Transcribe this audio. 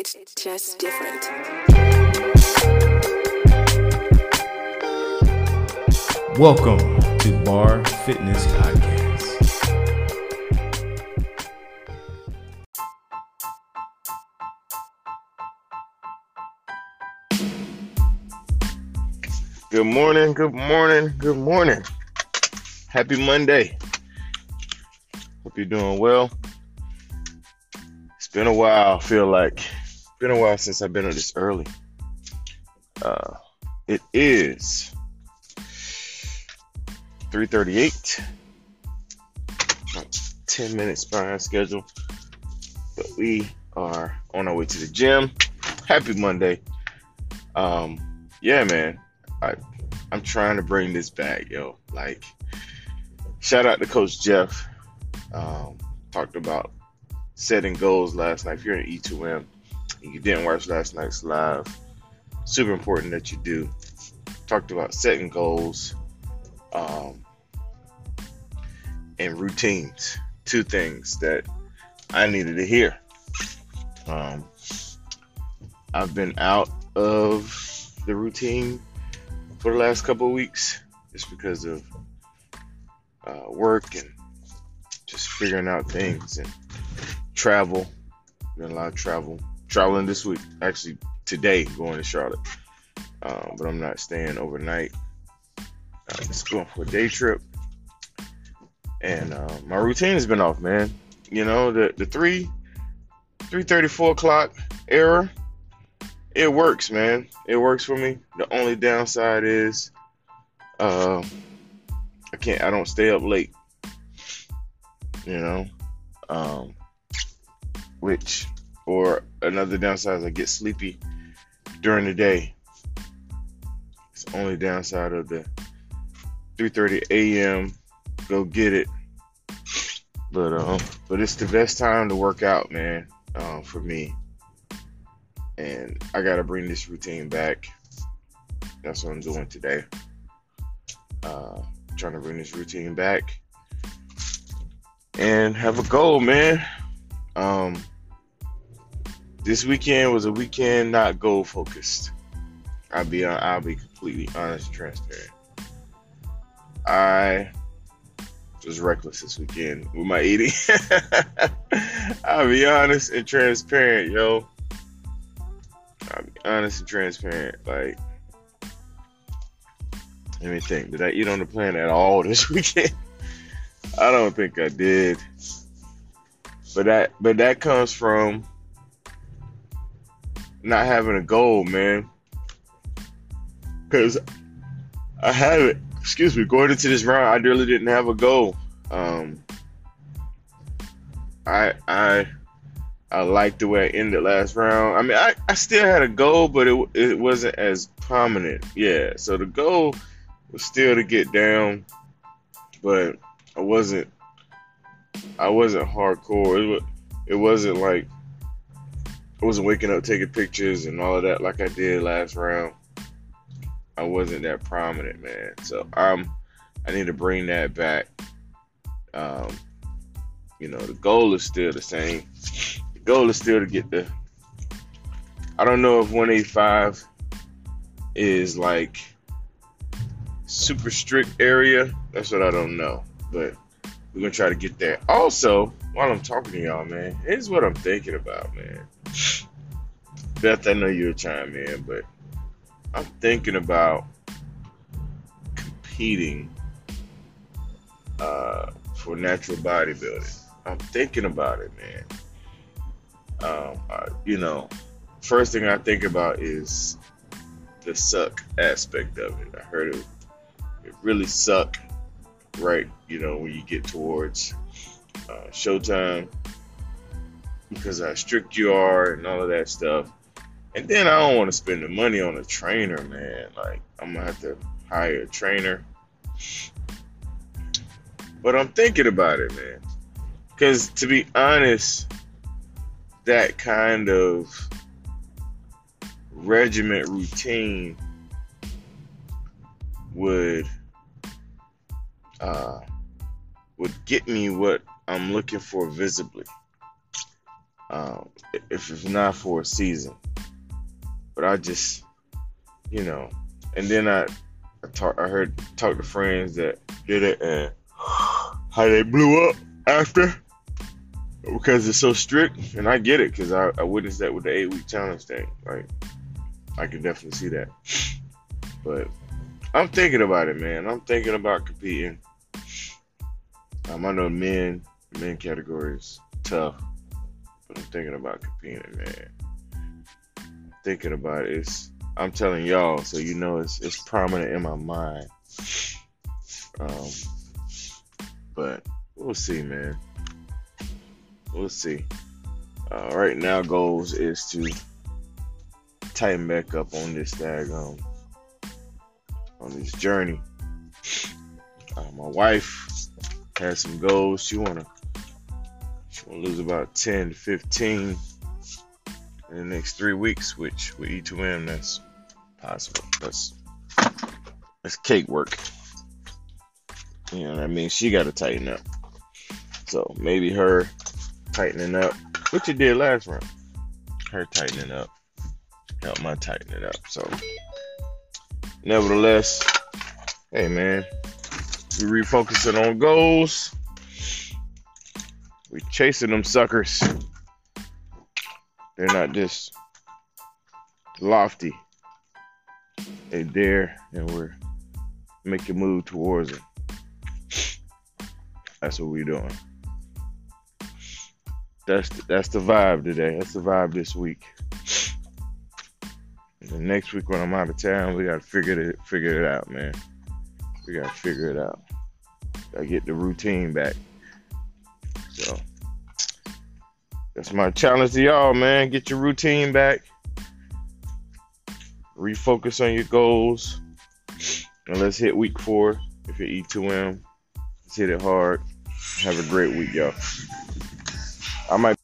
It's just different. Welcome to Bar Fitness Podcast. Good morning, good morning, good morning. Happy Monday. Hope you're doing well. It's been a while, I feel like. Been a while since I've been on this early. Uh, it is 3:38. About 10 minutes behind schedule, but we are on our way to the gym. Happy Monday. Um, yeah, man. I I'm trying to bring this back, yo. Like, shout out to Coach Jeff. Um, talked about setting goals last night. If you're an E2M and you didn't watch last night's live, super important that you do. Talked about setting goals um, and routines. Two things that I needed to hear. Um, I've been out of the routine for the last couple weeks just because of uh, work and just figuring out things and travel. Been a lot of travel. Traveling this week, actually today, going to Charlotte. Um, but I'm not staying overnight. Uh, just going for a day trip. And uh, my routine has been off, man. You know, the the three, three thirty, four o'clock era it works, man. It works for me. The only downside is, uh, I can't. I don't stay up late. You know, um, which or another downside is I get sleepy during the day. It's the only downside of the 3:30 a.m. Go get it. But um, but it's the best time to work out, man. Uh, for me and I gotta bring this routine back. That's what I'm doing today. Uh, trying to bring this routine back and have a goal, man. Um, this weekend was a weekend not goal focused. I'll be I'll be completely honest and transparent. I was reckless this weekend with my eating. I'll be honest and transparent, yo. I'll be honest and transparent. Like, let me think. Did I eat on the plan at all this weekend? I don't think I did. But that, but that comes from not having a goal, man. Cause I had it. Excuse me. Going into this round, I really didn't have a goal. Um, I I I liked the way I ended last round. I mean, I, I still had a goal, but it it wasn't as prominent. Yeah, so the goal was still to get down, but I wasn't I wasn't hardcore. It was, it wasn't like I wasn't waking up taking pictures and all of that like I did last round. I wasn't that prominent, man. So I'm I need to bring that back. Um, you know, the goal is still the same The goal is still to get the. I don't know if 185 is like super strict area. That's what I don't know. But we're gonna try to get there. Also, while I'm talking to y'all, man, here's what I'm thinking about, man. Beth, I know you're chime in, but I'm thinking about competing uh, for natural bodybuilding. I'm thinking about it, man um, you know, first thing I think about is the suck aspect of it. I heard it, it really suck, right? You know, when you get towards uh, showtime because how strict you are and all of that stuff. And then I don't want to spend the money on a trainer, man. Like I'm gonna have to hire a trainer. But I'm thinking about it, man. Because to be honest, that kind of regiment routine would uh, would get me what I'm looking for visibly. um, if it's not for a season. But I just, you know, and then I, I talk, I heard talk to friends that did it and how they blew up after because it's so strict, and I get it because I, I witnessed that with the eight week challenge thing. Right, I can definitely see that. But I'm thinking about it, man. I'm thinking about competing. Um, I know men, men categories tough, but I'm thinking about competing, man. Thinking about it. It's, I'm telling y'all, so you know it's it's prominent in my mind. Um, but we'll see, man. We'll see. Uh, right now, goals is to tighten back up on this daggone on this journey. Uh, my wife has some goals. She wanna she wanna lose about 10 to 15 in the next three weeks, which with E2M that's possible. That's that's cake work. You know what I mean? She gotta tighten up. So maybe her tightening up, which it did last round. Her tightening up help my tighten it up. So nevertheless, hey man, we refocusing on goals. We chasing them suckers. They're not just lofty. They're there, and we're making move towards them. That's what we're doing. That's the, that's the vibe today. That's the vibe this week. And next week when I'm out of town, we gotta figure it figure it out, man. We gotta figure it out. Gotta get the routine back. So that's my challenge to y'all, man. Get your routine back. Refocus on your goals. And let's hit week four. If you're E2M, let's hit it hard. Have a great week, y'all. I might